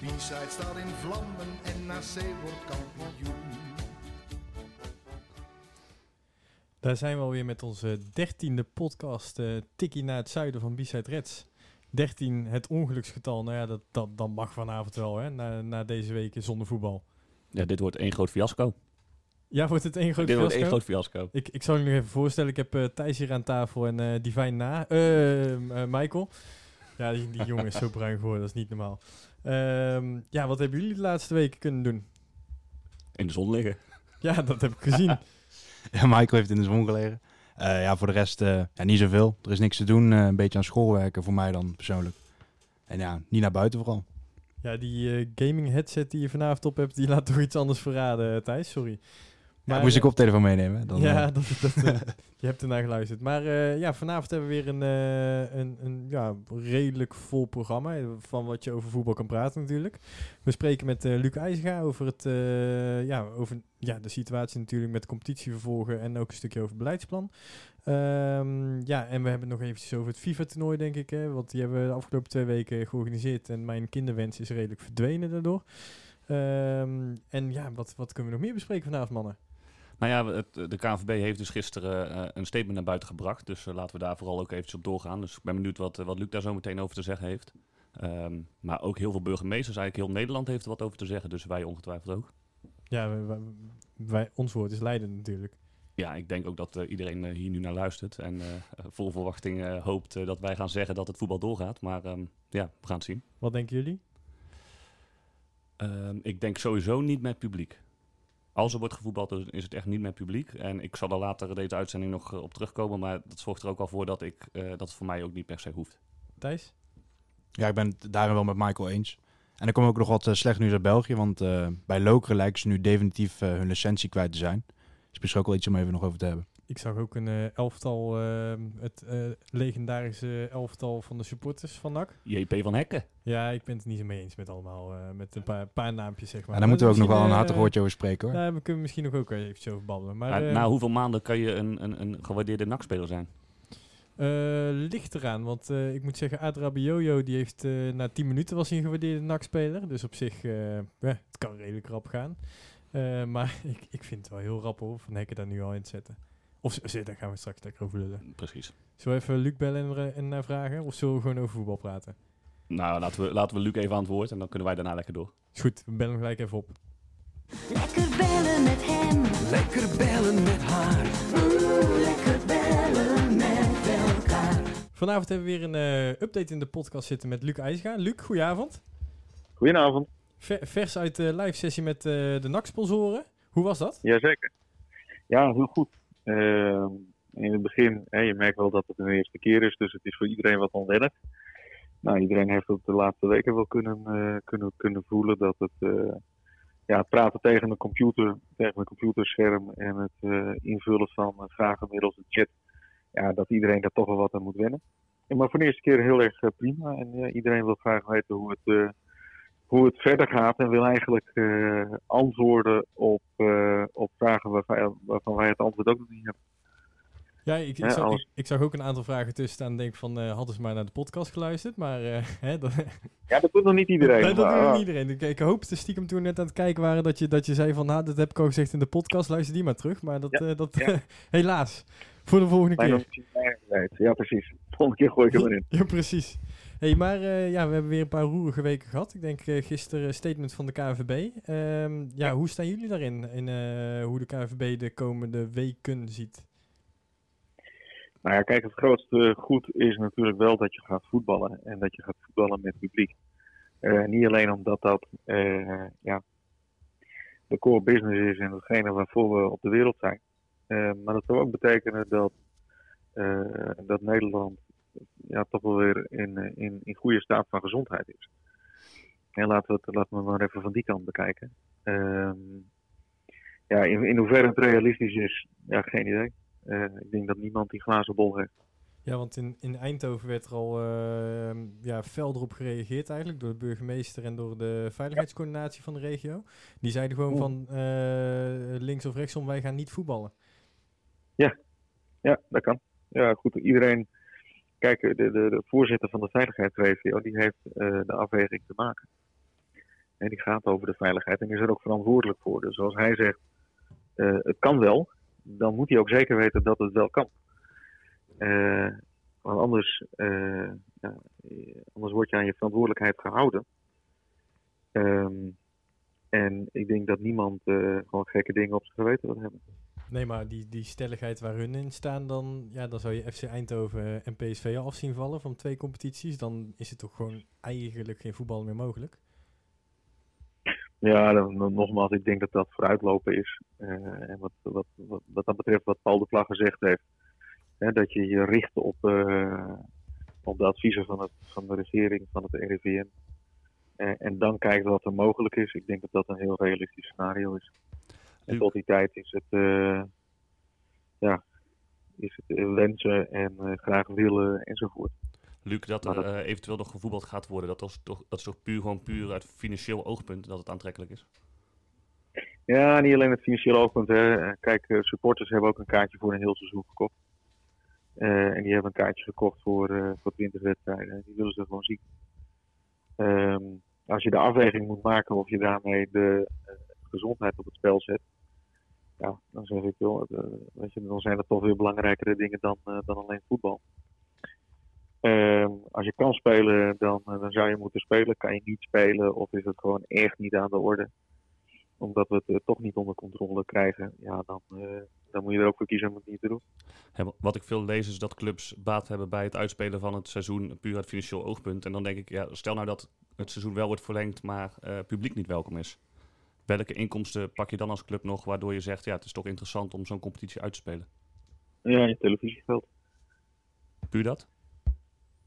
De B-side staat in vlammen en NAC wordt kampioen. Daar zijn we alweer met onze dertiende podcast, eh Tikkie naar het zuiden van B-Side Reds. 13, het ongeluksgetal. Nou ja, dat, dat, dat mag vanavond wel, hè, na, na deze weken zonder voetbal. Ja, dit wordt één groot fiasco. Ja, wordt het één groot dit wordt fiasco? één groot fiasco. Ik, ik zal je nog even voorstellen. Ik heb eh, Thijs hier aan tafel en eh Divine na. eh, eh, Michael. Ja, die, die jongen is zo bruin geworden. Dat is niet normaal. Ehm, ja, wat hebben jullie de laatste weken kunnen doen? In de zon liggen. Ja, dat heb ik gezien. Ja, Michael heeft in de zon gelegen. Eh, ja, voor de rest eh, ja, niet zoveel. Er is niks te doen. eh, een beetje aan school werken voor mij dan persoonlijk. En ja, niet naar buiten vooral. Ja, die eh, gaming headset die je vanavond op hebt, die laat toch iets anders verraden, Thijs. Sorry. Maar, moest ik eh, koptelefoon meenemen. Dan, ja, eh, dat, dat, eh, je hebt ernaar geluisterd. Maar ja, vanavond hebben we weer een, een, een ja, redelijk vol programma. Van wat je over voetbal kan praten natuurlijk. We spreken met Luc IJzega over, het, ja, over ja, de situatie natuurlijk met de competitie vervolgen. En ook een stukje over beleidsplan. Ehm, ja, en we hebben het nog eventjes over het FIFA-toernooi, denk ik. Hè, want die hebben we de afgelopen twee weken georganiseerd. En mijn kinderwens is redelijk verdwenen daardoor. Ehm, en ja, wat, wat kunnen we nog meer bespreken vanavond, mannen? Nou ja, het, de KNVB heeft dus gisteren eh, een statement naar buiten gebracht. Dus eh, laten we daar vooral ook eventjes op doorgaan. Dus ik ben benieuwd wat, eh, wat Luc daar zo meteen over te zeggen heeft. Ehm, maar ook heel veel burgemeesters, eigenlijk heel Nederland heeft er wat over te zeggen. Dus wij ongetwijfeld ook. Ja, wij, wij- wij- ons woord is leidend natuurlijk. Ja, ik denk ook dat iedereen hier nu naar luistert. En eh, vol verwachting hoopt dat wij gaan zeggen dat het voetbal doorgaat. Maar ehm, ja, we gaan het zien. Wat denken jullie? Ehm, ik denk sowieso niet met publiek. Als er wordt gevoetbald, dan is het echt niet met publiek. En ik zal er later deze uitzending nog eh, op terugkomen. Maar dat zorgt er ook al voor dat, ik, eh, dat het voor mij ook niet per se hoeft. Thijs? ja, ik ben het daarin wel met Michael eens. En er komt ook nog wat eh, slecht nieuws uit België. Want eh, bij Lokeren lijken ze nu definitief eh, hun licentie kwijt te zijn. Dus misschien ook wel iets om even nog over te hebben. Ik zag ook een eh, elftal, eh, het eh, legendarische elftal van de supporters van NAC. JP van Hekken. Ja, ik ben het niet zo mee eens met allemaal, eh, met een paar, paar naampjes zeg maar. En daar moeten we ook nog wel een hartig eh, woordje over spreken hoor. Ja, we kunnen misschien nog ook eventjes over babbelen. Maar Na, eh, na hoeveel maanden kan je een, een, een gewaardeerde NAC-speler zijn? eh, ligt eraan, want eh, ik moet zeggen, Adrabioyo die heeft eh, na 10 minuten was hij een gewaardeerde NAC-speler. Dus op zich, eh, ja, het kan redelijk rap gaan. Eh, maar ik, ik vind het wel heel rap hoor, van Hekken daar nu al in te zetten. Of daar gaan we straks lekker over lullen. Precies. Zullen we even Luc bellen en, en naar vragen? Of zullen we gewoon over voetbal praten? Nou, laten we, laten we Luc even aan het woord en dan kunnen wij daarna lekker door. Is goed, we bellen hem gelijk even op. Lekker bellen met hem. Lekker bellen met haar. Oeh, lekker bellen met elkaar. Vanavond hebben we weer een eh, update in de podcast zitten met Luc IJsga. Luc, goedenavond. Goedenavond. Ver- vers uit de live sessie met eh, de NAC-sponsoren. Hoe was dat? Jazeker. Ja, heel goed. Ehm, in het begin, hè, je merkt wel dat het een eerste keer is, dus het is voor iedereen wat onwennig. Nou, iedereen heeft het de laatste weken wel kunnen, eh, kunnen, kunnen voelen dat het, eh, ja, praten tegen een computer, tegen een computerscherm en het eh, invullen van vragen middels de chat, ja, dat iedereen daar toch wel wat aan moet wennen. Maar voor de eerste keer heel erg prima en iedereen wil graag weten hoe het, hoe het verder gaat en wil eigenlijk eh, antwoorden op, eh, op vragen waarvan, waarvan wij het antwoord ook nog niet hebben. Ja, ik, ik, zag, ik, ik zag ook een aantal vragen tussen staan. en denk van, eh, hadden ze maar naar de podcast geluisterd? Maar hè, dat, Ja, dat doet nog niet iedereen. Nee, dat doet nog niet iedereen. Ik, ik hoopte stiekem toen we net aan het kijken waren dat je, dat je zei van, nou, dat heb ik al gezegd in de podcast, luister die maar terug. Maar dat, Ja, dat ja. helaas, voor de volgende mijn keer. Ja, precies. Volgende keer gooi ik hem erin. Ja, precies. Hey, maar eh, ja, we hebben weer een paar roerige weken gehad. Ik denk eh, gisteren statement van de KNVB. Ehm, ja, hoe staan jullie daarin? In eh, hoe de KNVB de komende weken ziet? Nou ja, kijk, het grootste goed is natuurlijk wel dat je gaat voetballen. En dat je gaat voetballen met publiek. Eh, niet alleen omdat dat eh, ja, de core business is en hetgene waarvoor we op de wereld zijn. Eh, maar dat zou ook betekenen dat, eh, dat Nederland ja, toch wel weer in, eh, in, in goede staat van gezondheid is. En laten we het laten we maar even van die kant bekijken. Ehm, ja, in, in hoeverre het realistisch is, ja, geen idee. Eh, ik denk dat niemand die glazen bol heeft. Ja, want in, in Eindhoven werd er al eh, ja, fel erop gereageerd eigenlijk door de burgemeester en door de veiligheidscoördinatie van de regio. Die zeiden gewoon van eh, links of rechtsom, wij gaan niet voetballen. Ja, dat kan. Ja, goed. Iedereen. Kijk, de, de, de voorzitter van de veiligheidsregio die heeft eh, de afweging te maken. En die gaat over de veiligheid en is er ook verantwoordelijk voor. Dus als hij zegt, eh, het kan wel, dan moet hij ook zeker weten dat het wel kan. Eh, want anders, ja, anders word je aan je verantwoordelijkheid gehouden. Ehm, en ik denk dat niemand gewoon gekke dingen op zijn geweten wil hebben. Nee, maar die, die stelligheid waar hun in staan, dan, ja, dan zou je FC Eindhoven en PSV af zien vallen van twee competities. Dan is het toch gewoon eigenlijk geen voetbal meer mogelijk. Ja, nogmaals, ik denk dat dat vooruitlopen is. Eh, en wat, wat, wat, dat betreft, wat Paul de Plag gezegd heeft, hè, dat je je richt op, eh, op de adviezen van, het, van de regering, van het RIVM. Eh, en dan kijken wat er mogelijk is. Ik denk dat dat een heel realistisch scenario is. En tot die tijd is het, eh, ja, is het eh, wensen en eh, graag willen enzovoort. Luc, dat er dat- eventueel nog gevoetbald gaat worden, dat is, toch, dat is toch puur, gewoon puur uit financieel oogpunt dat het aantrekkelijk is? Ja, niet alleen het financiële oogpunt. Hè. Kijk, supporters hebben ook een kaartje voor een heel seizoen gekocht. En die hebben een kaartje gekocht voor, eh, voor 20 wedstrijden. Die willen ze gewoon zien. Ehm, als je de afweging moet maken of je daarmee de gezondheid op het spel zet. Ja, dan zeg ik wel, eh, je, dan zijn er toch weer belangrijkere dingen dan, eh, dan alleen voetbal. Ehm, als je kan spelen, dan, eh, dan zou je moeten spelen. Kan je niet spelen of is het gewoon echt niet aan de orde? omdat we het toch niet onder controle krijgen, ja, dan, dan moet je er ook voor kiezen om het niet te doen. Wat ik veel lees is dat clubs baat hebben bij het uitspelen van het seizoen puur uit financieel oogpunt. En dan denk ik, ja, stel nou dat het seizoen wel wordt verlengd, maar publiek niet welkom is. Welke inkomsten pak je dan als club nog waardoor je zegt, ja, het is toch interessant om zo'n competitie uit te spelen? Ja, je televisiegeld. Puur dat?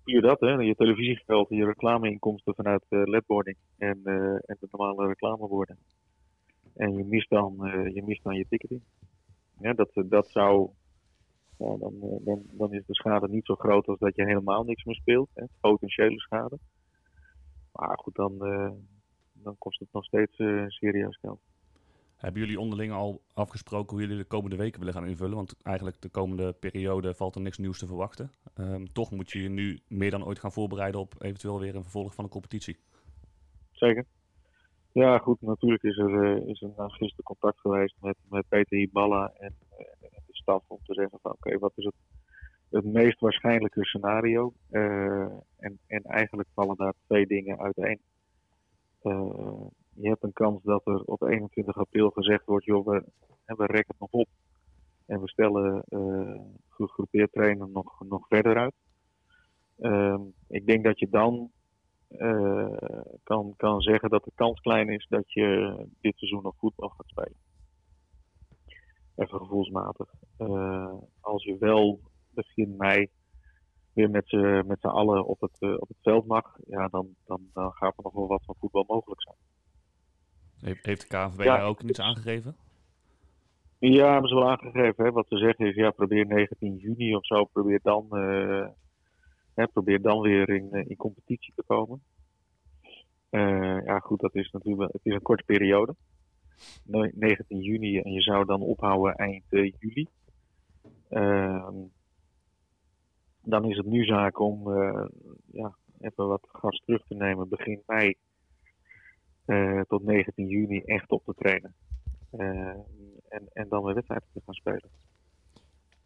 Puur dat, hè. Je televisiegeld, je reclameinkomsten vanuit eh ledboarding en, eh, en de normale reclameborden. En je mist dan, eh, je, mist dan je ticketing. Ja, dat, dat zou, ja, dan, dan, dan is de schade niet zo groot als dat je helemaal niks meer speelt. Hè. Potentiële schade. Maar goed, dan, dan kost het nog steeds eh, serieus geld. Hebben jullie onderling al afgesproken hoe jullie de komende weken willen gaan invullen? Want eigenlijk de komende periode valt er niks nieuws te verwachten. Ehm, toch moet je je nu meer dan ooit gaan voorbereiden op eventueel weer een vervolg van de competitie. Zeker. Ja, goed, natuurlijk is er, eh, is er nou gisteren contact geweest met, met Peter Hiballa en, eh, en de staf om te zeggen van oké, wat is het, het meest waarschijnlijke scenario? En, en eigenlijk vallen daar twee dingen uiteen. Eh, je hebt een kans dat er op 21 april gezegd wordt, joh, we, we rekken het nog op. En we stellen eh gegroepeerd trainen nog, nog verder uit. Ehm, ik denk dat je dan eh, kan, kan zeggen dat de kans klein is dat je dit seizoen nog voetbal gaat spelen. Even gevoelsmatig. Als je wel begin mei weer met z'n met z'n allen op het, eh, op het veld mag, ja, dan, dan, dan gaat er nog wel wat van voetbal mogelijk zijn. Heeft, heeft de KNVB Ja. daar ook iets aangegeven? Ja, hebben ze wel aangegeven. Hè. Wat ze zeggen is, ja, probeer 19 juni of zo, probeer dan, eh, hè, probeer dan weer in, eh, in competitie te komen. Eh, ja, goed, dat is natuurlijk, het is een korte periode. Ne- 19 juni en je zou dan ophouden eind eh, juli. Ehm, dan is het nu zaak om eh, ja, even wat gas terug te nemen begin mei eh, tot 19 juni echt op te trainen. Eh, en, en dan weer wedstrijden te gaan spelen.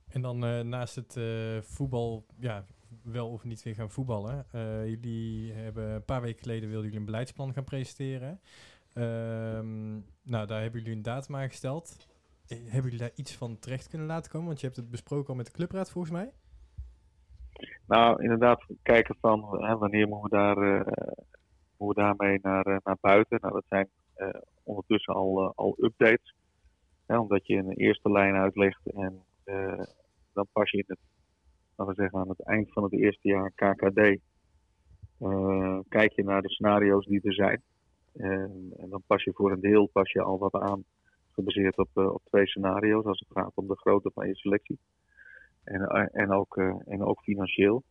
En dan naast het voetbal, ja, wel of niet weer gaan voetballen. jullie hebben een paar weken geleden wilden jullie een beleidsplan gaan presenteren. Ehm, nou, daar hebben jullie een datum aan gesteld. Eh, hebben jullie daar iets van terecht kunnen laten komen? Want je hebt het besproken al met de clubraad volgens mij. Nou, inderdaad, kijken van hè, wanneer moeten we, daar, eh, moeten we daarmee naar, eh, naar buiten. Nou, dat zijn eh, ondertussen al, al updates. Hè, omdat je een eerste lijn uitlegt en dan pas je in het, laten we zeggen, aan het eind van het eerste jaar KKD. kijk je naar de scenario's die er zijn. En, en dan pas je voor een deel pas je al wat aan gebaseerd op, op twee scenario's als het gaat om de grootte van je selectie. En, eh, en, ook, eh, en ook financieel.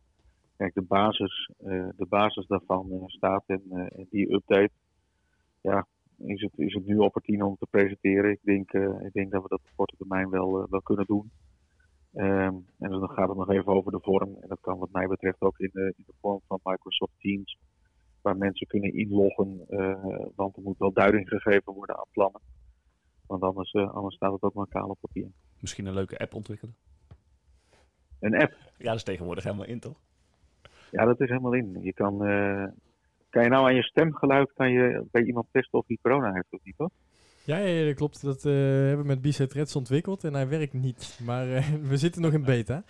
Kijk, de basis, eh, de basis daarvan staat en, die update. Ja, is het, is nu opportun om te presenteren. Ik denk, ik denk dat we dat op korte termijn wel, wel kunnen doen. Ehm, en dan gaat het nog even over de vorm. En dat kan wat mij betreft ook in de, in de vorm van Microsoft Teams. Waar mensen kunnen inloggen. want er moet wel duiding gegeven worden aan plannen. Want anders, anders staat het ook maar kaal op papier. Misschien een leuke app ontwikkelen. Een app, Ja, dat is tegenwoordig helemaal in, toch? ja, dat is helemaal in. Je kan, eh, kan je nou aan je stemgeluid kan je bij iemand testen of hij corona heeft of niet, toch? Ja, ja, ja, dat klopt. Dat eh, hebben we met Bizet Reds ontwikkeld en hij werkt niet. Maar eh, we zitten nog in beta.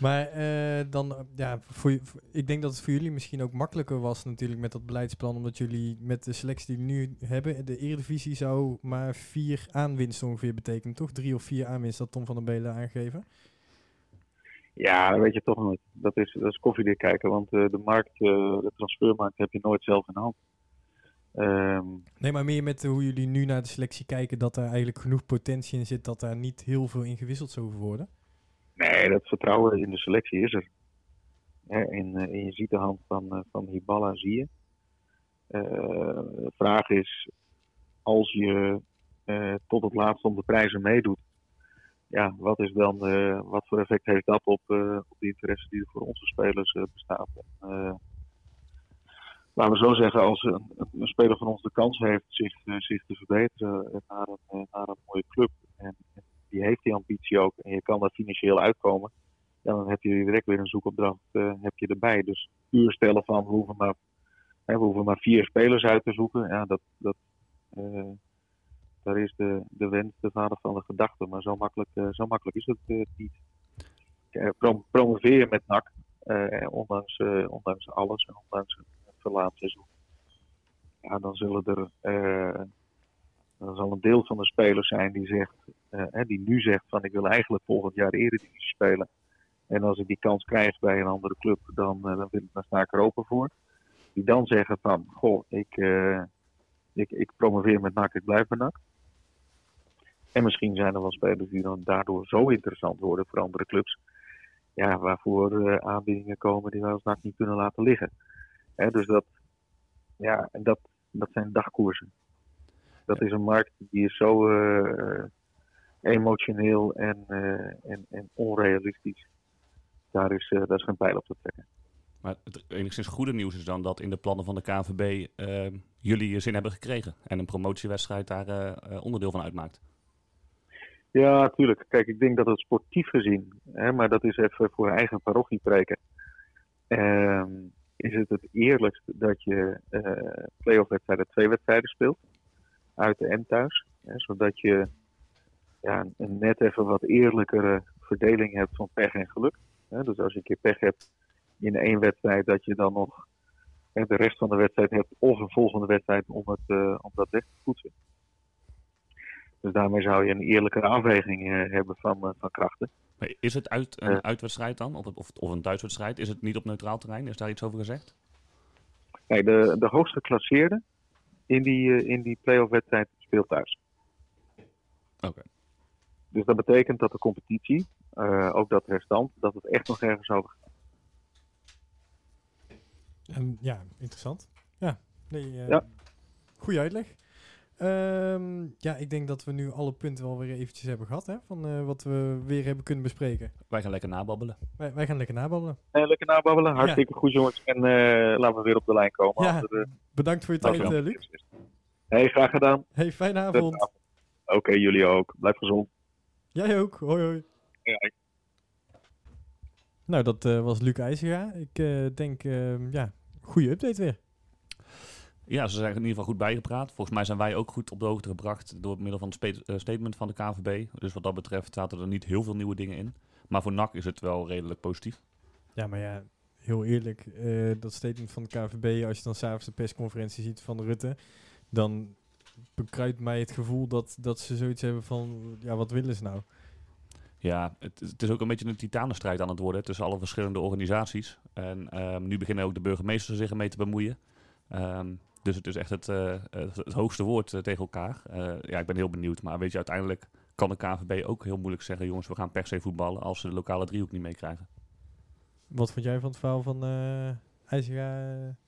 Maar eh, dan, ja, voor, je- voor- ik denk dat het voor jullie misschien ook makkelijker was natuurlijk met dat beleidsplan. Omdat jullie met de selectie die we nu hebben, de Eredivisie zou maar vier aanwinsten ongeveer betekenen, toch? Drie of vier aanwinsten, dat Tom van der Belen aangegeven. Ja, dat weet je toch nooit. Dat is, dat is koffiedik kijken, want eh, de markt, eh, de transfermarkt heb je nooit zelf in hand. Ehm, Nee, maar meer met hoe jullie nu naar de selectie kijken, dat er eigenlijk genoeg potentie in zit dat daar niet heel veel in gewisseld zou worden. nee, dat vertrouwen in de selectie is er. Hè, en, eh, en je ziet de hand van, van Hiballa, zie je. De vraag is, als je tot het laatst om de prijzen meedoet, ja, wat, is dan, eh, wat voor effect heeft dat op, eh, op de interesse die er voor onze spelers eh, bestaat? Laten we zo zeggen, als een, een speler van ons de kans heeft zich, zich te verbeteren naar een, naar een mooie club, en, die heeft die ambitie ook, en je kan daar financieel uitkomen, dan heb je direct weer een zoekopdracht heb je erbij. Dus puur stellen van we hoeven maar, hè, we maar vier spelers uit te zoeken, ja, dat, dat, daar is de, de wens de vader van de gedachte. Maar zo makkelijk, eh, zo makkelijk is het eh, niet. Prom- promoveren met NAC, eh, ondanks, ondanks alles en ondanks een verlaat seizoen. Ja, dan zullen er dan zal een deel van de spelers zijn die zegt, hè, die nu zegt van ik wil eigenlijk volgend jaar Eredivisie spelen. En als ik die kans krijg bij een andere club, dan, eh, dan, dan sta ik er open voor. Die dan zeggen van, goh, ik, ik, ik promoveer met NAC, ik blijf bij NAC. En misschien zijn er wel spelers die dan daardoor zo interessant worden voor andere clubs. Ja, waarvoor eh, aanbiedingen komen die wij als NAC niet kunnen laten liggen. Hè, dus dat, ja, dat, dat zijn dagkoersen. Dat is een markt die is zo eh, emotioneel en, eh, en, en onrealistisch. Daar is, eh, daar is geen pijl op te trekken. Maar het enigszins goede nieuws is dan dat in de plannen van de KNVB eh, jullie je zin hebben gekregen. En een promotiewedstrijd daar onderdeel van uitmaakt. Ja, natuurlijk. Kijk, ik denk dat het sportief gezien, hè, maar dat is even voor eigen parochie preken. ehm, is het het eerlijkst dat je eh play-off wedstrijden twee wedstrijden speelt. Uit de en thuis. Hè, zodat je ja, een net even wat eerlijkere verdeling hebt van pech en geluk. Hè, dus als je een keer pech hebt in één wedstrijd, dat je dan nog hè, de rest van de wedstrijd hebt. Of een volgende wedstrijd om, het, eh, om dat weg te poetsen. Dus daarmee zou je een eerlijkere afweging eh, hebben van, eh, van krachten. Maar is het uit, een Eh. uitwedstrijd dan? Of, of, of een thuiswedstrijd? Is het niet op neutraal terrein? Is daar iets over gezegd? Kijk, de, de hoogst geclasseerde in die, in die play-off wedstrijd speelt thuis. Oké. Dus dat betekent dat de competitie, eh, ook dat restant, dat het echt nog ergens over gaat. En, ja, interessant. Ja, nee, eh, Ja. goede uitleg. Ehm, ja, ik denk dat we nu alle punten wel weer eventjes hebben gehad, hè, van eh, wat we weer hebben kunnen bespreken. Wij gaan lekker nababbelen. Wij, wij gaan lekker nababbelen. Eh, lekker nababbelen, hartstikke goed jongens. En eh, laten we weer op de lijn komen. Ja, eh, Bedankt voor je tijd, Luc. Hey, graag gedaan. Hey, fijne avond. Oké, jullie ook. Blijf gezond. Jij ook. Hoi, hoi. Ja, Nou, dat eh, was Luc IJzega. Ik eh, denk, ehm, ja, goede update weer. Ja, ze zijn in ieder geval goed bijgepraat. Volgens mij zijn wij ook goed op de hoogte gebracht door middel van het eh, statement van de KNVB. Dus wat dat betreft zaten er niet heel veel nieuwe dingen in. Maar voor NAC is het wel redelijk positief. Ja, maar ja, heel eerlijk, eh, dat statement van de KVB, als je dan s'avonds de persconferentie ziet van Rutte, dan bekruipt mij het gevoel dat, dat ze zoiets hebben van, ja, wat willen ze nou? Ja, het, het is ook een beetje een titanenstrijd aan het worden tussen alle verschillende organisaties. En ehm, nu beginnen ook de burgemeesters zich ermee te bemoeien. Ehm, Dus het is echt het, eh, het, het hoogste woord eh, tegen elkaar. Eh, ja, ik ben heel benieuwd. Maar weet je, uiteindelijk kan de KNVB ook heel moeilijk zeggen... jongens, we gaan per se voetballen als ze de lokale driehoek niet meekrijgen. Wat vond jij van het verhaal van eh eh,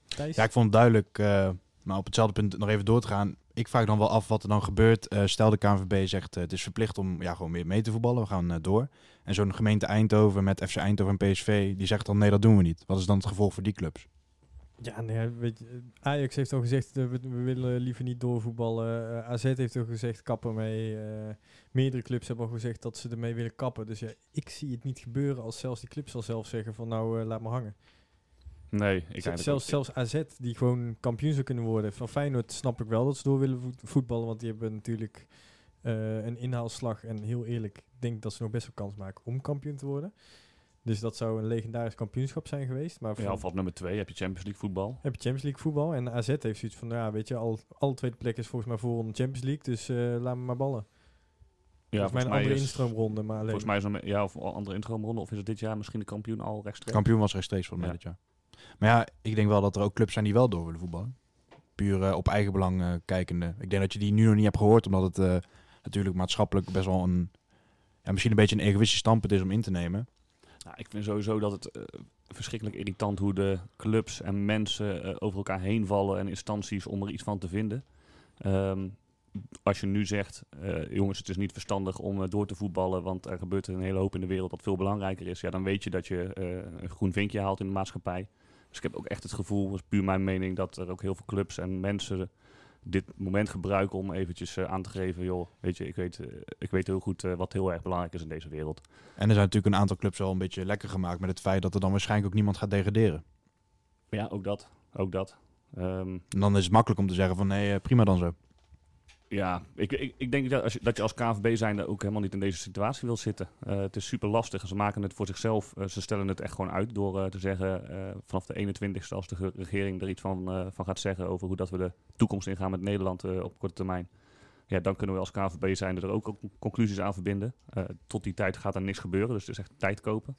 Thijs? Ja, ik vond het duidelijk. eh, maar op hetzelfde punt nog even door te gaan. Ik vraag dan wel af wat er dan gebeurt. Eh, stel de KNVB zegt eh, het is verplicht om ja, gewoon weer mee te voetballen. We gaan eh, door. En zo'n gemeente Eindhoven met FC Eindhoven en PSV, die zegt dan nee, dat doen we niet. Wat is dan het gevolg voor die clubs? Ja, nee, weet je, Ajax heeft al gezegd, eh, we, we willen liever niet doorvoetballen. Eh AZ heeft al gezegd, kappen mee. Eh, meerdere clubs hebben al gezegd dat ze ermee willen kappen. Dus ja, ik zie het niet gebeuren als zelfs die clubs al zelf zeggen van nou, laat maar hangen. Nee, ik Z- zelfs, ook- zelfs AZ, die gewoon kampioen zou kunnen worden. Van Feyenoord snap ik wel dat ze door willen voet- voetballen, want die hebben natuurlijk een inhaalslag. En heel eerlijk, ik denk dat ze nog best wel kans maken om kampioen te worden. Dus dat zou een legendarisch kampioenschap zijn geweest. Maar Ja, voor- of op nummer twee heb je Champions League voetbal. heb je Champions League voetbal. En AZ heeft zoiets van, ja, weet je, al, alle tweede plek is volgens mij voor een Champions League. Dus eh laat me maar ballen. Ja, volgens mij een andere is- instroomronde, maar alleen... Volgens mij is er een- ja, of een andere introomronde. Of is het dit jaar misschien de kampioen al rechtstreeks? Kampioen was rechtstreeks voor mij Ja. dit jaar. Maar ja, ik denk wel dat er ook clubs zijn die wel door willen voetballen. Puur eh, op eigen belang eh, kijkende. Ik denk dat je die nu nog niet hebt gehoord, omdat het eh, natuurlijk maatschappelijk best wel een... Ja, misschien een beetje een egoïstisch standpunt is om in te nemen. Nou, ik vind sowieso dat het eh, verschrikkelijk irritant hoe de clubs en mensen eh, over elkaar heen vallen en instanties om er iets van te vinden. Ehm, als je nu zegt, eh, jongens, het is niet verstandig om door te voetballen, want er gebeurt een hele hoop in de wereld dat veel belangrijker is. Ja, dan weet je dat je een groen vinkje haalt in de maatschappij. Dus ik heb ook echt het gevoel, dat is puur mijn mening, dat er ook heel veel clubs en mensen dit moment gebruiken om eventjes eh, aan te geven, joh, weet je, ik weet, eh, ik weet heel goed eh, wat heel erg belangrijk is in deze wereld. En er zijn natuurlijk een aantal clubs wel een beetje lekker gemaakt met het feit dat er dan waarschijnlijk ook niemand gaat degraderen. Ja, ook dat. Ook dat. Ehm, En dan is het makkelijk om te zeggen van nee, prima dan zo. Ja, ik, ik, denk dat, als je, dat je als KNVB zijnde ook helemaal niet in deze situatie wil zitten. Eh, het is super lastig. Ze maken het voor zichzelf. eh, ze stellen het echt gewoon uit door eh, te zeggen vanaf de 21ste als de ge- regering er iets van, van gaat zeggen over hoe dat we de toekomst ingaan met Nederland op korte termijn. Ja, dan kunnen we als KNVB zijnde er ook, ook conclusies aan verbinden. Tot die tijd gaat er niks gebeuren, dus het is echt tijd kopen.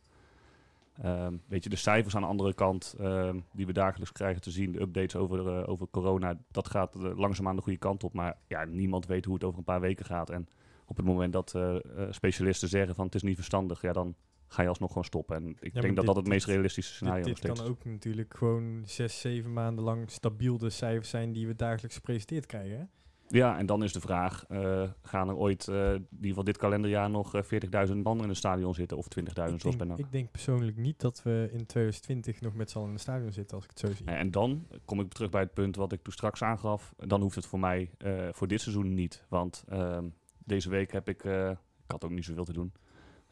Ehm, weet je, de cijfers aan de andere kant, ehm, die we dagelijks krijgen te zien, de updates over, eh, over corona, dat gaat uh, langzaamaan de goede kant op. Maar ja, niemand weet hoe het over een paar weken gaat. En op het moment dat eh, specialisten zeggen van het is niet verstandig, ja, dan ga je alsnog gewoon stoppen. En ik denk dat dit- dat het meest realistische scenario dit nog dit kan is. ook natuurlijk gewoon zes, zeven maanden lang stabiel de cijfers zijn die we dagelijks gepresenteerd krijgen. Hè? Ja, en dan is de vraag, eh, gaan er ooit, eh, in ieder geval dit kalenderjaar, nog eh, 40.000 man in het stadion zitten? Of 20.000 Ik zoals denk, bij NAC? ik denk persoonlijk niet dat we in 2020 nog met z'n allen in het stadion zitten, als ik het zo zie. En dan kom ik terug bij het punt wat ik toen straks aangaf. Dan hoeft het voor mij eh, voor dit seizoen niet. Want ehm, deze week heb ik, eh, ik had ook niet zoveel te doen.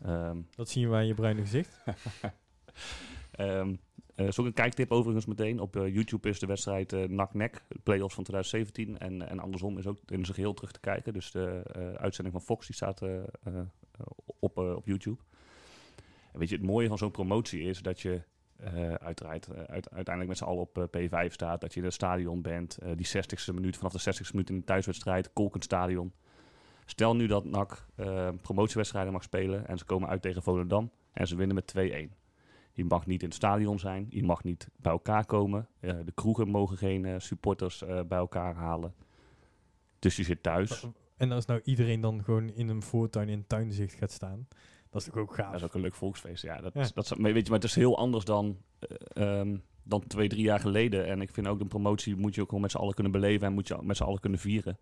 Ehm Dat zien we aan je bruine gezicht. Ehm ook een kijktip overigens meteen. Op eh, YouTube is de wedstrijd eh NAC-NEC, de play-offs van 2017. En, en andersom is ook in zijn geheel terug te kijken. Dus de uitzending van Fox die staat op, op YouTube. En weet je, het mooie van zo'n promotie is dat je uiteraard, uit- uiteindelijk met z'n allen op eh, P5 staat. Dat je in het stadion bent. die 60ste minuut, vanaf de 60ste minuut in de thuiswedstrijd, kolkend stadion. Stel nu dat NAC promotiewedstrijden mag spelen en ze komen uit tegen Volendam en ze winnen met 2-1. Je mag niet in het stadion zijn. Je mag niet bij elkaar komen. Eh, de kroegen mogen geen eh, supporters eh, bij elkaar halen. Dus je zit thuis. En als nou iedereen dan gewoon in een voortuin in tuinzicht gaat staan, dat is toch ook gaaf. Dat is ook een leuk volksfeest. Ja, dat, Ja. Is, dat is, weet je, maar het is heel anders dan, eh, ehm, dan twee, drie jaar geleden. En ik vind ook de promotie moet je ook gewoon met z'n allen kunnen beleven en moet je met z'n allen kunnen vieren.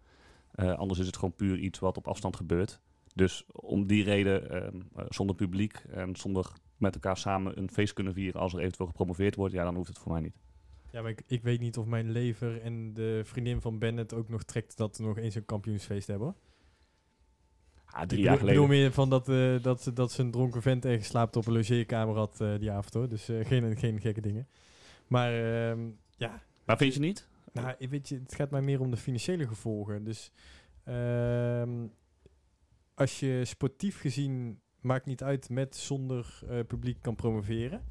Anders is het gewoon puur iets wat op afstand gebeurt. Dus om die reden, ehm, eh, zonder publiek en zonder met elkaar samen een feest kunnen vieren als er eventueel gepromoveerd wordt, ja, dan hoeft het voor mij niet. Ja, maar ik, ik weet niet of mijn lever en de vriendin van Bennett ook nog trekt dat we nog eens een kampioensfeest hebben. Ah, Ik drie bedoel- jaar Ik bedoel geleden. meer van dat, eh, dat, ze- dat ze een dronken vent ergens slaapt op een logeerkamer had eh, die avond hoor. Dus eh, geen, geen gekke dingen. Maar ehm, ja, Maar vind je niet? nou, ik weet je, het gaat mij meer om de financiële gevolgen. Dus ehm, als je sportief gezien, maakt niet uit, met zonder eh, publiek kan promoveren.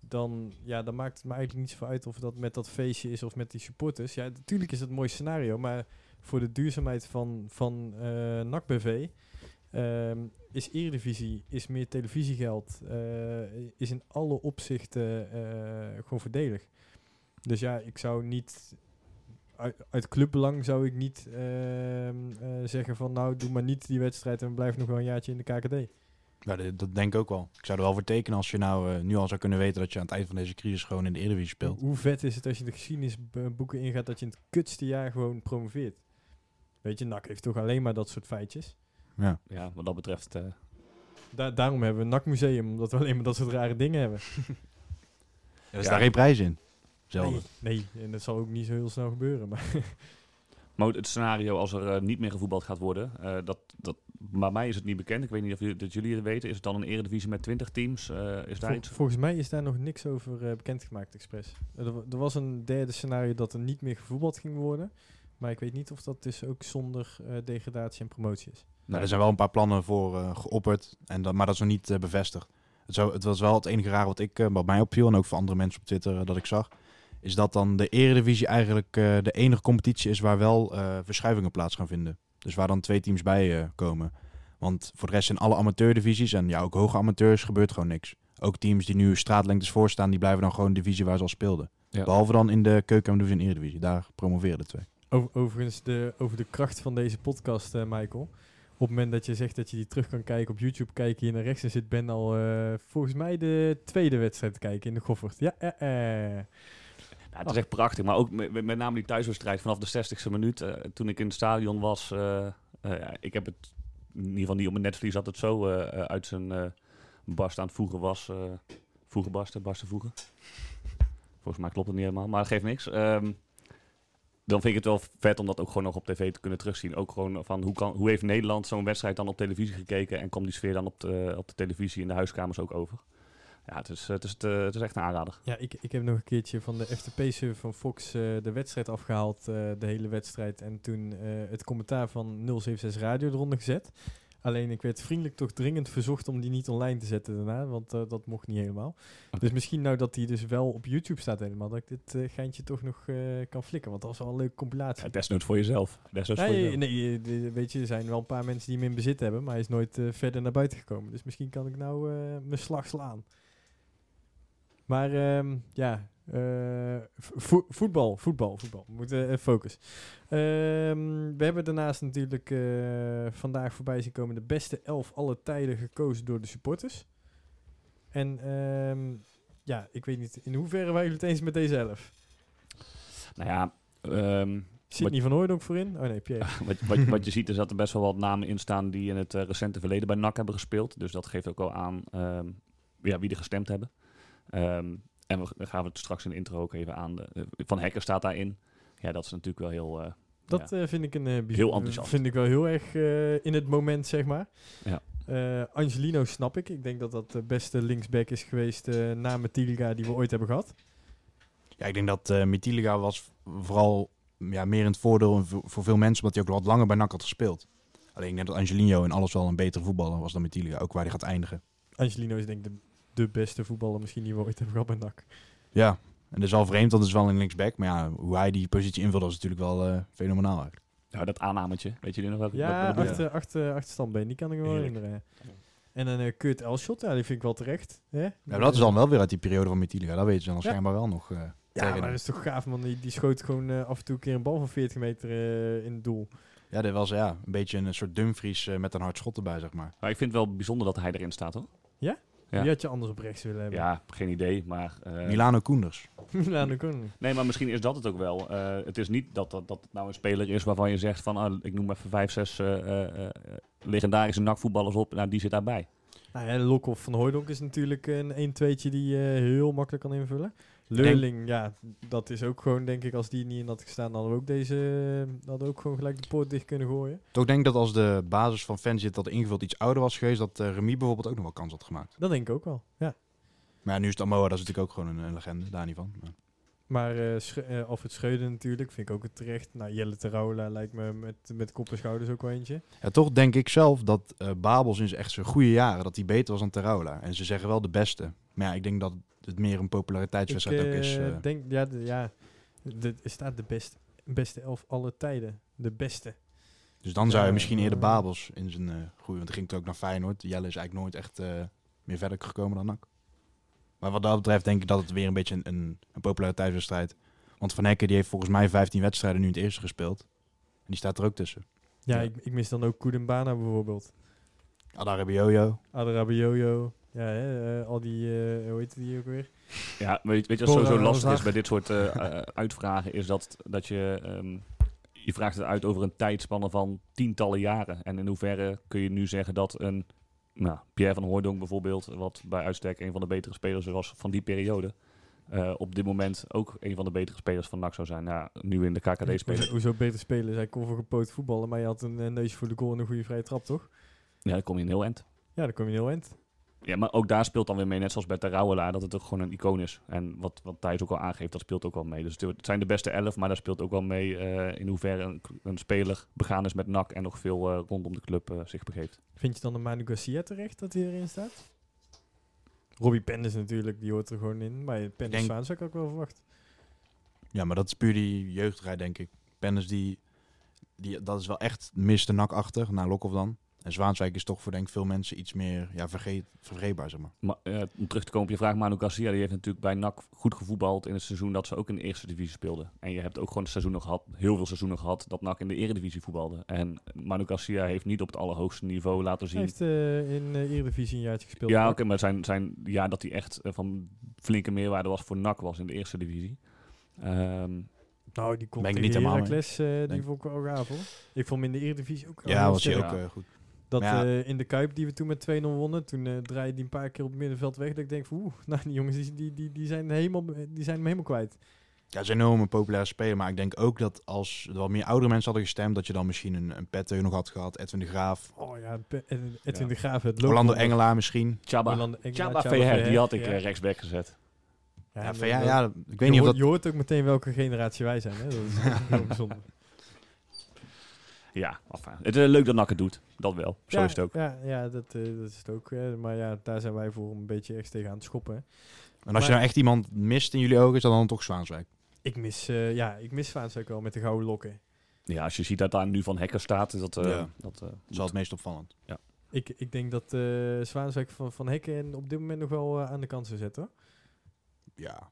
Dan, ja, dan maakt het me eigenlijk niet zoveel uit of dat met dat feestje is of met die supporters. Ja, natuurlijk is het een mooi scenario, maar voor de duurzaamheid van, van eh NAC BV ehm, is Eredivisie, is meer televisiegeld, eh, is in alle opzichten gewoon voordelig. Dus ja, ik zou niet, uit, clubbelang zou ik niet ehm, eh, zeggen van nou, doe maar niet die wedstrijd en blijf nog wel een jaartje in de KKD. Ja, dat, denk ik ook wel. Ik zou er wel voor tekenen als je nou eh, nu al zou kunnen weten dat je aan het eind van deze crisis gewoon in de Eredivisie speelt. Hoe vet is het als je de geschiedenisboeken ingaat dat je in het kutste jaar gewoon promoveert? Weet je, NAC heeft toch alleen maar dat soort feitjes. Ja. Ja, wat dat betreft. eh, Da- daarom hebben we een NAC-museum, omdat we alleen maar dat soort rare dingen hebben. Er is Ja. daar geen prijs in. Zelden. Nee, nee, en dat zal ook niet zo heel snel gebeuren. Maar Maar het scenario als er eh, niet meer gevoetbald gaat worden, eh, dat, dat, bij mij is het niet bekend. Ik weet niet of jullie, dat jullie het weten. Is het dan een eredivisie met 20 teams? Eh, is daar vol- iets? volgens mij is daar nog niks over eh, bekendgemaakt, expres. Er, er was een derde scenario dat er niet meer gevoetbald ging worden. Maar ik weet niet of dat dus ook zonder eh, degradatie en promotie is. Nou, er zijn wel een paar plannen voor eh, geopperd, en dat, maar dat is nog niet bevestigd. Het, zou, het was wel het enige raar wat, ik, eh, wat mij opviel, en ook voor andere mensen op Twitter dat ik zag, is dat dan de eredivisie eigenlijk eh, de enige competitie is waar wel eh, verschuivingen plaats gaan vinden. Dus waar dan twee teams bij eh, komen. Want voor de rest in alle amateurdivisies en ja, ook hoge amateurs gebeurt gewoon niks. Ook teams die nu straatlengtes voorstaan, die blijven dan gewoon in de divisie waar ze al speelden. Ja. Behalve dan in de keukendivisie en eredivisie. Daar promoveren de twee. Over, overigens, de, over de kracht van deze podcast, eh, Michael. Op het moment dat je zegt dat je die terug kan kijken op YouTube, kijk je hier naar rechts en zit Ben al eh, volgens mij de tweede wedstrijd te kijken in de Goffert. Ja, eh, eh. Ja, het is echt prachtig. Maar ook met, met- name die thuiswedstrijd vanaf de 60ste minuut. eh, toen ik in het stadion was. eh, eh, ja, ik heb het in ieder geval niet op mijn netvlies dat het zo uit zijn barst aan het voegen was. voegen barsten, barsten voegen. Volgens mij klopt het niet helemaal, maar dat geeft niks. Ehm, dan vind ik het wel vet om dat ook gewoon nog op tv te kunnen terugzien. Ook gewoon van hoe, kan, hoe heeft Nederland zo'n wedstrijd dan op televisie gekeken en komt die sfeer dan op de, op de televisie in de huiskamers ook over. Ja, het is, het is, het, eh, het is echt een aanrader. Ja, ik, ik heb nog een keertje van de FTP-server van Fox eh, de wedstrijd afgehaald, eh, de hele wedstrijd. En toen het commentaar van 076 Radio eronder gezet. Alleen ik werd vriendelijk toch dringend verzocht om die niet online te zetten daarna, want dat mocht niet helemaal. Dus misschien nou dat die dus wel op YouTube staat helemaal, dat ik dit geintje toch nog kan flikken. Want dat was wel een leuke compilatie. Ja, desnoods voor jezelf. Desnoods voor Nee, jezelf. nee, de- weet je, er zijn wel een paar mensen die hem in bezit hebben, maar hij is nooit verder naar buiten gekomen. Dus misschien kan ik nou mijn slag slaan. Maar ehm, ja, eh, vo- voetbal, voetbal, voetbal. We moeten eh, focus. Ehm, we hebben daarnaast natuurlijk eh, vandaag voorbij zien komen de beste elf alle tijden gekozen door de supporters. En ehm, ja, ik weet niet in hoeverre waren jullie het eens met deze elf. Nou ja, ehm, Sidney van Hooydonk voorin? Oh nee, Pierre. wat, wat, wat je ziet is dat er best wel wat namen in staan die in het recente verleden bij NAC hebben gespeeld. Dus dat geeft ook al aan ja, wie er gestemd hebben. Ehm, en we dan gaan we het straks in de intro ook even aan. De, eh, van Hekker staat daarin. Ja, dat is natuurlijk wel heel... eh, Dat ja. eh, vind ik een uh, Heel enthousiast. Vind ik wel heel erg eh, in het moment, zeg maar. Ja. Eh, Angelino snap ik. Ik denk dat dat de beste linksback is geweest na Metiliga die we ooit hebben gehad. Ja, ik denk dat eh Mitiliga was vooral ja, meer in het voordeel voor, voor veel mensen, omdat hij ook wat langer bij NAC had gespeeld. Alleen ik denk dat Angelino in alles wel een betere voetballer was dan Mitiliga, ook waar hij gaat eindigen. Angelino is denk ik de, de beste voetballer misschien die we ooit hebben gehad bij NAC. Ja, en dat is al vreemd, want het is wel een linksback, maar ja, hoe hij die positie invult, was natuurlijk wel eh, fenomenaal eigenlijk. nou, dat aannametje. Weet je nog wat? Ja, wat- wat- achter, achter, achterstandbeen, die kan ik me wel Heerlijk. herinneren. En dan eh Kurt Elschot, ja, die vind ik wel terecht. Hè? Ja, maar dat is dan wel weer uit die periode van Mitiliga, dat weten ze dan Ja. schijnbaar wel nog. eh, Ja, maar dat is toch gaaf, man. Die, die schoot gewoon eh, af en toe een keer een bal van 40 meter eh, in het doel. Ja, dat was ja, een beetje een soort Dumfries eh, met een hard schot erbij, zeg maar. Maar ik vind het wel bijzonder dat hij erin staat, hoor. Ja. Die had je anders op rechts willen hebben. Ja, geen idee, maar... eh, Milano Koenders. Milano Koning. Nee, maar misschien is dat het ook wel. Eh, het is niet dat, dat dat het nou een speler is waarvan je zegt van... ah, ik noem even vijf, zes eh, eh, eh, legendarische nakvoetballers op. Nou, die zit daarbij. Nou ja, Lokhoff van Hooydonk is natuurlijk een 1-2'tje die je heel makkelijk kan invullen. Leurling, ja, dat is ook gewoon, denk ik, als die niet in had gestaan, dan hadden we ook deze, hadden we ook gewoon gelijk de poort dicht kunnen gooien. Toch denk ik dat als de basis van fans dat ingevuld iets ouder was geweest, dat eh Remy bijvoorbeeld ook nog wel kans had gemaakt. Dat denk ik ook wel, ja. Maar ja, nu is het Amoa, dat is natuurlijk ook gewoon een, een legende, daar niet van. Maar- Maar Sch eh, Alfred Scheuden natuurlijk, vind ik ook het terecht. Nou, Jelle Terouwla lijkt me met, met kop en schouders ook wel eentje. Ja, toch denk ik zelf dat eh Babels in zijn echt zijn goede jaren, dat hij beter was dan Teroula. En ze zeggen wel de beste. Maar ja, ik denk dat het meer een Ik populariteitswedstrijd ook is. eh, eh. denk, ja, de, ja de, staat de beste, beste elf alle tijden. De beste. dus dan zou je misschien eerder Babels in zijn groei, want ging toen ook naar Feyenoord. Jelle is eigenlijk nooit echt meer verder gekomen dan NAC. Maar wat dat betreft denk ik dat het weer een beetje een, een, een populariteitswedstrijd. Want Van Hekken die heeft volgens mij 15 wedstrijden nu in het eerste gespeeld. En die staat er ook tussen. Ja, Ja. Ik, ik mis dan ook Koedembana bijvoorbeeld. Adarabioyo. Adarabioyo. Ja, hè, eh, al die, eh, hoe heet die ook weer? Ja, weet, weet je wat sowieso lastig is bij dit soort eh, eh, uitvragen, is dat, dat je, ehm, je vraagt het uit over een tijdspanne van tientallen jaren. En in hoeverre kun je nu zeggen dat een, nou, Pierre van Hooydonk bijvoorbeeld, wat bij uitstek een van de betere spelers was van die periode, eh, op dit moment ook een van de betere spelers van NAC zou zijn. Nou, nu in de KKD spelen. hoezo beter spelen? Zij kon voor gepoot voetballen, maar je had een eh, neusje voor de goal en een goede vrije trap, toch? Ja, dan kom je in heel eind. Ja, dan kom je heel eind. Ja, maar ook daar speelt dan weer mee, net zoals bij Terouwelaar, dat het ook gewoon een icoon is. En wat, wat Thijs ook al aangeeft, dat speelt ook wel mee. Dus het zijn de beste elf, maar daar speelt ook wel mee eh, in hoeverre een, een speler begaan is met NAC en nog veel eh, rondom de club eh, zich begeeft. Vind je dan de Manu Garcia terecht dat hij erin staat? Robbie Penders natuurlijk, die hoort er gewoon in. Maar Penders denk- zou ik ook wel verwacht. Ja, maar dat is puur die jeugdigheid, denk ik. Penders, die, die, dat is wel echt miste nakachtig, naar Lokhoff dan. En Zwaanswijk is toch voor denk ik veel mensen iets meer ja, vergeet, vergeetbaar, zeg maar. Maar eh, om terug te komen op je vraag, Manu Garcia, die heeft natuurlijk bij NAC goed gevoetbald in het seizoen dat ze ook in de eerste divisie speelden. En je hebt ook gewoon seizoenen gehad, heel veel seizoenen gehad, dat NAC in de eredivisie voetbalde. En Manu Garcia heeft niet op het allerhoogste niveau laten Hij zien. heeft eh, in eh Eredivisie een jaartje gespeeld. Ja, oké, maar zijn, zijn jaar dat hij echt van flinke meerwaarde was voor NAC was in de eerste divisie. Ehm, Nou, die komt Ben ik tegen niet helemaal mee. Heracles, eh, die Denk- vond ik wel gaaf hoor. Ik vond hem in de Eredivisie ook wel Ja, heel was hij ook Ja. eh, goed. Dat ja. eh, in de Kuip die we toen met 2-0 wonnen, toen eh draaide die een paar keer op het middenveld weg. Dat ik denk van oeh, nou die jongens die, die, die, die, zijn, helemaal, die zijn hem helemaal kwijt. Ja, ze zijn enorm een populaire speler, maar ik denk ook dat als er wat meer oudere mensen hadden gestemd, dat je dan misschien een, een Petter nog had gehad, Edwin de Graaf, Oh ja, Edwin Ja. de Graaf. Het Orlando. Engelaar misschien. Chaba, Chaba die had ik ja. eh, rechtsback gezet. Ja, ja, ja, ik je weet niet of hoort, dat... je hoort ook meteen welke generatie wij zijn. Hè? Dat is heel bijzonder. Ja, enfin. het is leuk dat NAC het doet. Dat wel. Zo ja, is het ook. Ja, ja dat, eh, dat is het ook. eh, maar ja, daar zijn wij voor een beetje echt tegen aan het schoppen. hè. En als je nou echt iemand mist in jullie ogen, is dat dan toch Zwaanswijk. Ik mis, eh ja, ik mis Vaans ook wel met de gouden lokken. Ja, als je ziet dat daar nu van Hekker staat, is dat... eh, Ja. dat eh, Dat is wel het meest opvallend. Ik, ik denk dat eh Zwaanswijk van, van Hekken en op dit moment nog wel eh, aan de kant zou zetten. hoor. Ja.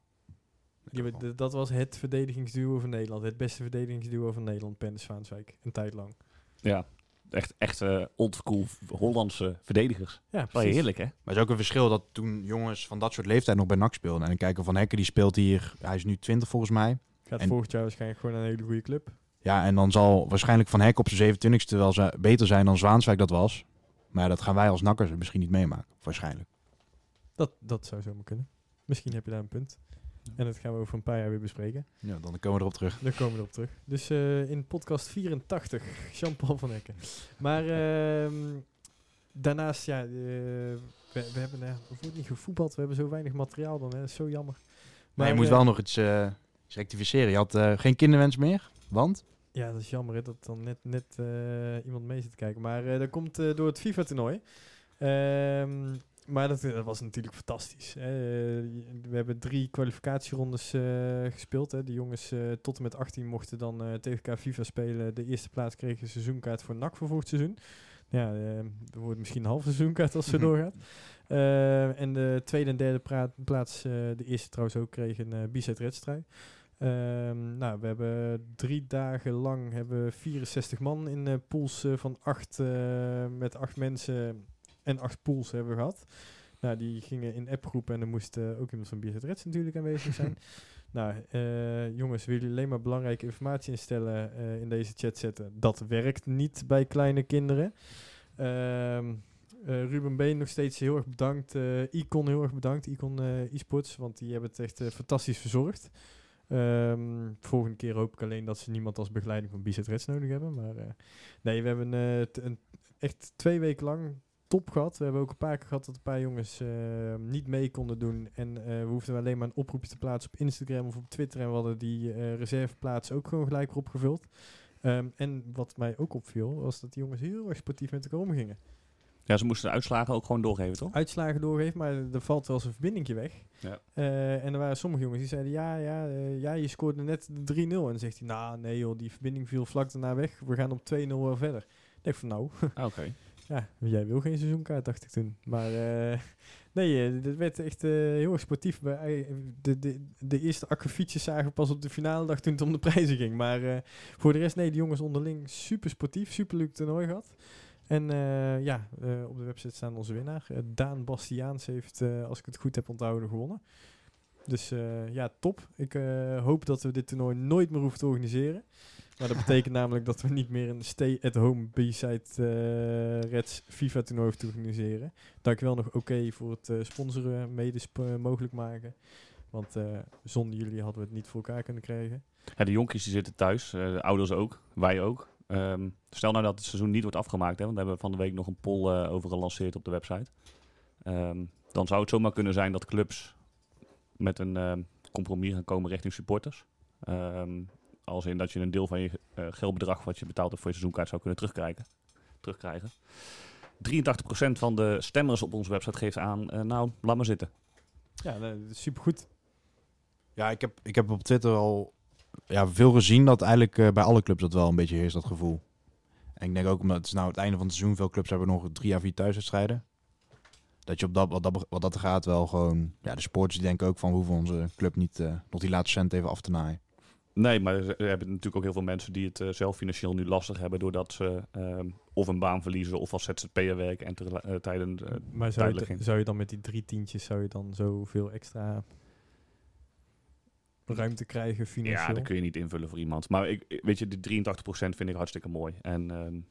Die dat was het verdedigingsduo van Nederland. Het beste verdedigingsduo van Nederland, Pen Zwaanswijk. Een tijd lang. ja, echt, echt oldschool Hollandse verdedigers. Ja, Wel precies. heerlijk, hè? Maar het is ook een verschil dat toen jongens van dat soort leeftijd nog bij NAC speelden. En dan kijken Van Hekken, die speelt hier, hij is nu 20 volgens mij. Gaat En- volgend jaar waarschijnlijk gewoon een hele goede club. Ja, en dan zal waarschijnlijk Van Hekken op zijn 27ste wel ze- beter zijn dan Zwaanswijk dat was. Maar ja, dat gaan wij als nakkers misschien niet meemaken. Waarschijnlijk. Dat, dat zou zomaar kunnen. Misschien heb je daar een punt. En dat gaan we over een paar jaar weer bespreken. Ja, dan komen we erop terug. Daar komen we erop terug. Dus eh, in podcast 84, Jean-Paul van Hekken. Maar ehm, daarnaast, ja, eh, we, we hebben wordt niet gevoetbald. We hebben zo weinig materiaal dan, hè. Dat is zo jammer. Maar je moet eh, wel nog iets, iets rectificeren. Je had geen kinderwens meer, want... Ja, dat is jammer hè, dat dan net, net iemand mee zit te kijken. Maar dat komt door het FIFA-toernooi. Ehm, maar dat, dat was natuurlijk fantastisch. Hè. Eh, we hebben drie kwalificatierondes eh, gespeeld. Hè. De jongens eh, tot en met 18 mochten dan tegen elkaar FIFA spelen. De eerste plaats kregen een seizoenkaart voor NAC voor volgend seizoen. Ja, er wordt misschien een halve seizoenkaart als zo doorgaat. En de tweede en derde plaats, de eerste trouwens ook, kregen een uh, wedstrijd. Ehm, nou, we hebben drie dagen lang hebben we 64 man in uh, pools uh, van acht, uh, met acht mensen en acht pools hebben we gehad. Nou, die gingen in appgroepen en er moest uh, ook iemand van BZ Reds natuurlijk aanwezig zijn. nou, uh, jongens, willen jullie alleen maar belangrijke informatie instellen uh, in deze chat zetten? Dat werkt niet bij kleine kinderen. Uh, Ruben Been nog steeds heel erg bedankt. Icon heel erg bedankt. Icon e-sports, want die hebben het echt fantastisch verzorgd. Um, volgende keer hoop ik alleen dat ze niemand als begeleiding van BZ Reds nodig hebben. Maar nee, we hebben een, echt twee weken lang top gehad. We hebben ook een paar keer gehad dat een paar jongens uh, niet mee konden doen. En uh, we hoefden alleen maar een oproepje te plaatsen op Instagram of op Twitter. En we hadden die uh, reserveplaats ook gewoon gelijk erop gevuld. Um, en wat mij ook opviel, was dat die jongens heel erg sportief met elkaar omgingen. Ja, ze moesten de uitslagen ook gewoon doorgeven, toch? Uitslagen doorgeven, maar er valt wel eens een verbinding weg. Ja. Uh, en er waren sommige jongens die zeiden, ja, ja, uh, ja je scoorde net de 3-0. En dan zegt hij, nou nee joh, die verbinding viel vlak daarna weg. We gaan op 2-0 wel verder. Ik denk van nou. Ah, Oké. Okay. Ja, jij wil geen seizoenkaart, dacht ik toen. Maar eh, nee, eh, dit werd echt eh, heel erg sportief. Eh, de, de, de eerste akkefietjes zagen pas op de finale dag toen het om de prijzen ging. Maar eh, voor de rest, nee, de jongens onderling super sportief, super leuk toernooi gehad. En eh, ja, eh, op de website staan onze winnaar. Eh, Daan Bastiaans heeft, eh, als ik het goed heb onthouden, gewonnen. Dus eh, ja, top. Ik eh, hoop dat we dit toernooi nooit meer hoeven te organiseren. Maar dat betekent namelijk dat we niet meer een stay-at-home B-side eh, Reds FIFA toernooi hoeven te organiseren. Dankjewel nog oké voor het eh, sponsoren, mede eh, mogelijk maken. Want zonder jullie hadden we het niet voor elkaar kunnen krijgen. Ja, de jonkies die zitten thuis, de ouders ook, wij ook. Ehm, stel nou dat het seizoen niet wordt afgemaakt, hè, want daar hebben we van de week nog een poll over gelanceerd op de website. Ehm, dan zou het zomaar kunnen zijn dat clubs met een ehm, compromis gaan komen richting supporters. Ehm, als in dat je een deel van je eh, geldbedrag wat je betaald hebt voor je seizoenkaart zou kunnen terugkrijgen. terugkrijgen. 83% van de stemmers op onze website geeft aan, eh, nou, laat maar zitten. Ja, nee, dat is supergoed. Ja, ik heb, ik heb op Twitter al ja, veel gezien dat eigenlijk eh, bij alle clubs dat wel een beetje heerst, dat gevoel. En ik denk ook omdat het is nou het einde van het seizoen, veel clubs hebben nog drie à vier thuiswedstrijden. Dat je op dat, wat, dat, wat dat gaat wel gewoon, ja, de sporters die denken ook van we hoeven onze club niet eh, nog die laatste cent even af te naaien. Nee, maar er hebben natuurlijk ook heel veel mensen die het eh, zelf financieel nu lastig hebben. doordat ze ehm, of een baan verliezen of als ZZP'er werken en terla- eh, tijden. eh, Maar zou je, zou dan met die drie tientjes, zou je dan zoveel extra ruimte krijgen financieel? ja, dat kun je niet invullen voor iemand. Maar ik, weet je, die 83% vind ik hartstikke mooi. En ehm, eh,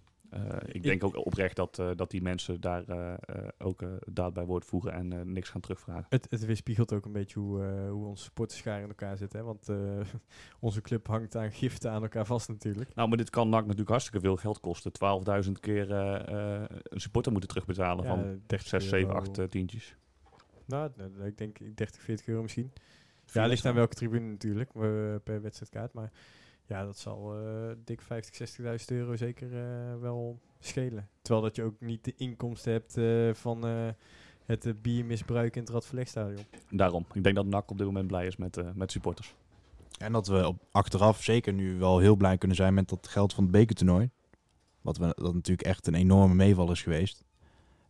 ik denk ook oprecht dat, eh, dat die mensen daar eh, eh, ook eh, daad bij woord voegen en eh, niks gaan terugvragen. Het, het weerspiegelt ook een beetje hoe, eh, hoe onze supporterscharen in elkaar zitten. Hè? Want eh, onze club hangt aan giften aan elkaar vast natuurlijk. Nou, maar dit kan NAC natuurlijk hartstikke veel geld kosten. 12.000 keer eh, eh, een supporter moeten terugbetalen Ja, van 30 6, 7, euro. 8 eh, tientjes. Nou, ik denk 30, 40 euro misschien. Ja, ligt aan welke tribune natuurlijk, eh, per wedstrijdkaart. Maar ja, dat zal eh, dik 50, 60.000 euro zeker eh, wel schelen. Terwijl dat je ook niet de inkomsten hebt eh, van eh, het biermisbruik in het Radverlegstadion. Daarom. Ik denk dat NAC op dit moment blij is met, eh, met supporters. En dat we op, achteraf zeker nu wel heel blij kunnen zijn met dat geld van het bekertoernooi. Wat we, dat natuurlijk echt een enorme meeval is geweest.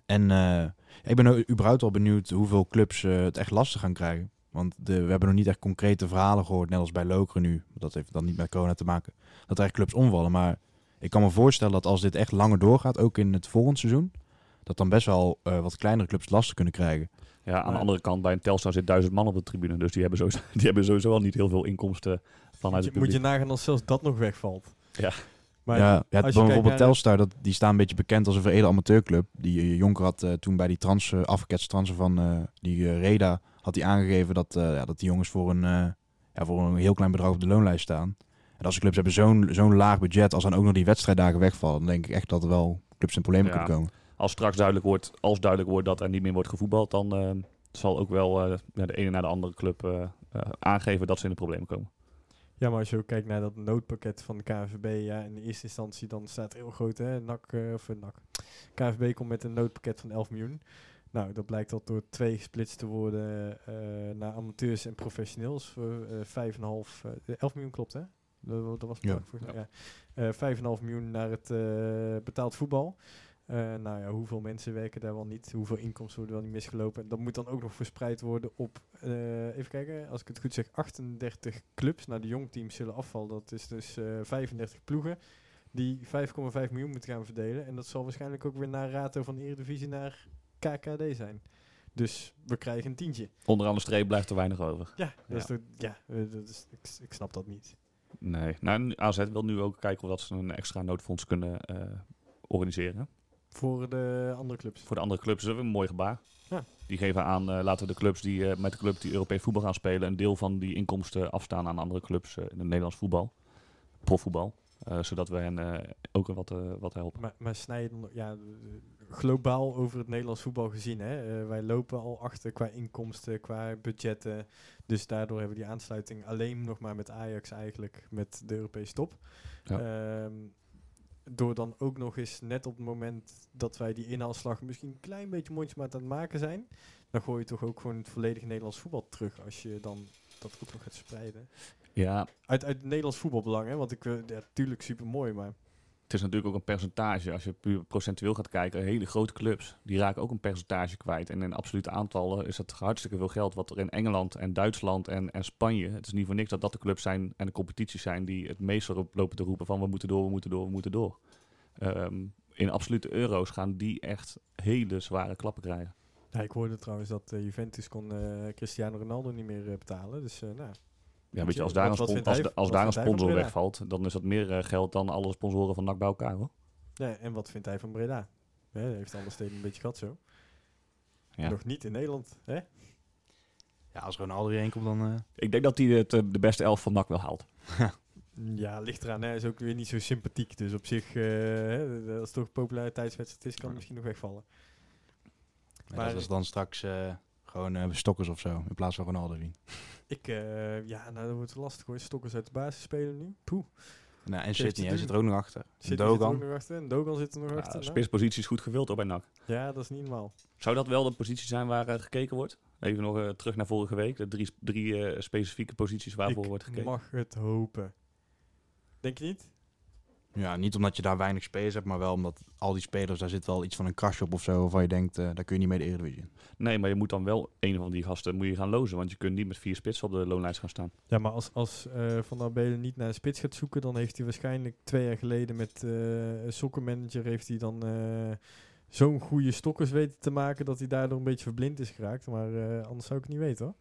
En eh, ik ben überhaupt wel benieuwd hoeveel clubs het echt lastig gaan krijgen. Want de, we hebben nog niet echt concrete verhalen gehoord, net als bij Lokeren nu. Dat heeft dan niet met corona te maken. Dat er echt clubs omvallen. Maar ik kan me voorstellen dat als dit echt langer doorgaat, ook in het volgende seizoen, dat dan best wel eh, wat kleinere clubs lastig kunnen krijgen. Ja, aan Maar- de andere kant, bij een Telstar zit duizend man op de tribune. Dus die hebben sowieso, die hebben sowieso al niet heel veel inkomsten vanuit Moet het je, moet publiek. je nagaan als zelfs dat nog wegvalt. Ja. Maar ja, ja als je kijkt bijvoorbeeld naar Telstar, dat, die staan een beetje bekend als een veredelde amateurclub. Die eh, Jonker had eh, toen bij die trans, uh, afgeketste transen van eh, die Reda, had hij aangegeven dat, eh, ja, dat die jongens voor een, eh, ja, voor een heel klein bedrag op de loonlijst staan. En als de clubs hebben zo'n zo'n laag budget, als dan ook nog die wedstrijddagen wegvallen, dan denk ik echt dat er wel clubs in problemen Ja. kunnen komen. Als straks duidelijk wordt, als duidelijk wordt dat er niet meer wordt gevoetbald, dan eh, zal ook wel eh, ja, de ene naar de andere club aangeven dat ze in de problemen komen. Ja, maar als je ook kijkt naar dat noodpakket van de KNVB, ja, in de eerste instantie dan staat er heel groot, hè, NAC, of NAC. KNVB komt met een noodpakket van 11 miljoen. Nou, dat blijkt dat door twee gesplitst te worden eh, naar amateurs en professioneels voor eh 5,5, eh 11 miljoen klopt hè? Dat, dat was het Ja. ja. Eh, 5,5 miljoen naar het eh, betaald voetbal. Eh, nou ja, hoeveel mensen werken daar wel niet? Hoeveel inkomsten worden wel niet misgelopen? Dat moet dan ook nog verspreid worden op, eh, even kijken, als ik het goed zeg, 38 clubs. Nou, de jongteams zullen afvallen. Dat is dus eh 35 ploegen die 5,5 miljoen moeten gaan verdelen. En dat zal waarschijnlijk ook weer naar rato van de Eredivisie naar KKD zijn. Dus we krijgen een tientje. Onderaan de streep blijft er weinig over. Ja, dat is Ja. toch- ja dat is, ik, ik snap dat niet. Nee. Nou, AZ wil nu ook kijken of dat ze een extra noodfonds kunnen eh, organiseren. Voor de andere clubs. Voor de andere clubs is dat een mooi gebaar. Ja. Die geven aan, eh, laten we de clubs die eh, met de club die Europees voetbal gaan spelen, een deel van die inkomsten afstaan aan andere clubs in het Nederlands voetbal. Profvoetbal. Zodat we hen ook wat, wat helpen. Maar, maar snij je dan, ja, globaal over het Nederlands voetbal gezien, hè, eh, wij lopen al achter qua inkomsten, qua budgetten. Dus daardoor hebben we die aansluiting alleen nog maar met Ajax eigenlijk, met de Europese top. Ja. Ehm, door dan ook nog eens net op het moment dat wij die inhaalslag misschien een klein beetje mondjesmaat aan het maken zijn, dan gooi je toch ook gewoon het volledige Nederlands voetbal terug als je dan dat ook nog gaat spreiden. Ja, Uit, uit Nederlands voetbalbelang, hè? Want ik wil, ja, tuurlijk super mooi, maar het is natuurlijk ook een percentage. Als je puur procentueel gaat kijken, hele grote clubs, die raken ook een percentage kwijt. En in absolute aantallen is dat hartstikke veel geld. Wat er in Engeland en Duitsland en, en Spanje, het is niet voor niks dat dat de clubs zijn en de competities zijn die het meest lopen te roepen van we moeten door, we moeten door, we moeten door. Ehm, in absolute euro's gaan die echt hele zware klappen krijgen. Ja, ik hoorde trouwens dat eh, Juventus kon eh, Cristiano Ronaldo niet meer eh, betalen. Dus eh, nou, Ja, weet je, als Wat- daar een, spon- als, als daar een sponsor wegvalt, dan is dat meer eh, geld dan alle sponsoren van NAC bij elkaar hoor. nee, en wat vindt hij van Breda? Hè, hij heeft alle steden een beetje gehad zo. Ja. Nog niet in Nederland. Hè? Ja, als Ronaldo hierheen komt, dan... eh, Ik denk dat hij het, eh, de beste elf van NAC wel haalt. Ja, ligt eraan. Hij is ook weer niet zo sympathiek. Dus op zich, eh, hè, als het toch een populariteitswedstrijd is, kan het misschien nog wegvallen. ja, Maar- dat is dan straks eh, gewoon eh stokkers of zo, in plaats van Ronaldo zien. Ik, eh, ja, nou, dat wordt lastig hoor. Stokkers uit de basis spelen nu. Poeh. Nou, en Sydney, hij zit er ook nog achter. Zit zit er Dogan. ook nog achter. En Dogan zit er nog Ja, achter. de nou. spitspositie is goed gevuld hoor bij NAC. Ja, dat is niet normaal. Zou dat wel de positie zijn waar eh, gekeken wordt? Even nog eh, terug naar vorige week. De drie, drie eh, specifieke posities waarvoor ik wordt gekeken. mag het hopen. Denk je niet? Ja, niet omdat je daar weinig spelers hebt, maar wel omdat al die spelers, daar zit wel iets van een krasje op of zo, waarvan je denkt, eh, daar kun je niet mee de Eredivisie in. Nee, maar je moet dan wel een van die gasten moet je gaan lozen. Want je kunt niet met vier spitsen op de loonlijst gaan staan. Ja, maar als, als eh, Van der Belen niet naar een spits gaat zoeken, dan heeft hij waarschijnlijk twee jaar geleden met eh een sokkenmanager heeft hij dan eh, zo'n goede stokkers weten te maken dat hij daardoor een beetje verblind is geraakt. Maar eh, anders zou ik het niet weten hoor.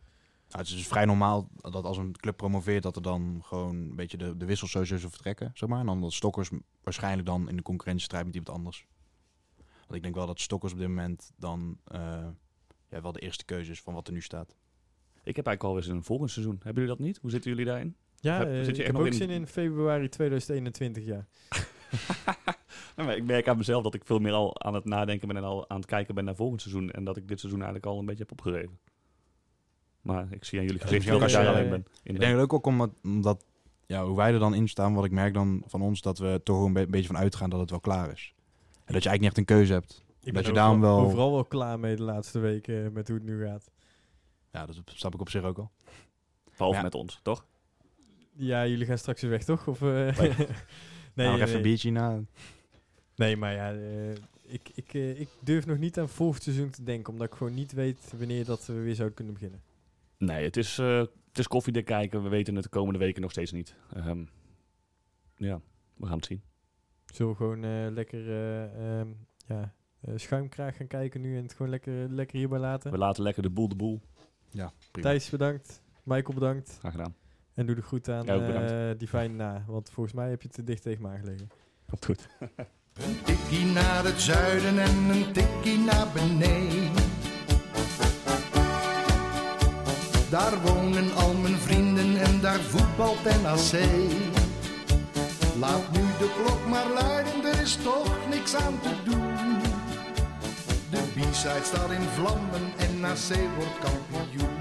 Nou, het is dus vrij normaal dat als een club promoveert, dat er dan gewoon een beetje de, de wissels sowieso vertrekken, zeg maar. En dan dat Stokkers waarschijnlijk dan in de concurrentiestrijd met iemand anders. Want ik denk wel dat Stokkers op dit moment dan eh, ja, wel de eerste keuze is van wat er nu staat. Ik heb eigenlijk alweer zin in een volgend seizoen. Hebben jullie dat niet? Hoe zitten jullie daarin? Ja, Heb- eh, zit je ik heb ook in- zin in februari 2021, ja. Nou, maar ik merk aan mezelf dat ik veel meer al aan het nadenken ben en al aan het kijken ben naar volgend seizoen. En dat ik dit seizoen eigenlijk al een beetje heb opgegeven. Maar ik zie aan jullie Ja, gezicht misschien dat ik daar alleen ben. Ik denk ook ook omdat, omdat ja, hoe wij er dan in staan, wat ik merk dan van ons, dat we toch een be- beetje van uitgaan dat het wel klaar is. En dat je eigenlijk niet echt een keuze hebt. Ik dat ben je overal, daarom wel... overal wel klaar mee de laatste weken eh, met hoe het nu gaat. Ja, dat snap ik op zich ook al. Behalve Ja. met ons, toch? Ja, jullie gaan straks weer weg, toch? Of, eh, Nee. nee, nou, nog nee, even een biertje na. nee, maar ja, eh, ik, ik, ik durf nog niet aan volgend seizoen te denken, omdat ik gewoon niet weet wanneer dat we weer zouden kunnen beginnen. Nee, het is, eh, het is koffiedik kijken. We weten het de komende weken nog steeds niet. Ehm, ja, we gaan het zien. Zullen we gewoon eh, lekker eh, ehm, ja, eh, schuimkraag gaan kijken nu en het gewoon lekker, lekker hierbij laten? We laten lekker de boel de boel. Ja, prima. Thijs bedankt, Michael bedankt Graag gedaan. en doe de groet aan eh die fijn na, want volgens mij heb je te dicht tegen me aangelegen. Komt goed. Een tikkie naar het zuiden en een tikkie naar beneden. Daar wonen al mijn vrienden en daar voetbalt NAC. Laat nu de klok maar luiden, er is toch niks aan te doen. De B-side staat in vlammen en NAC wordt kampioen.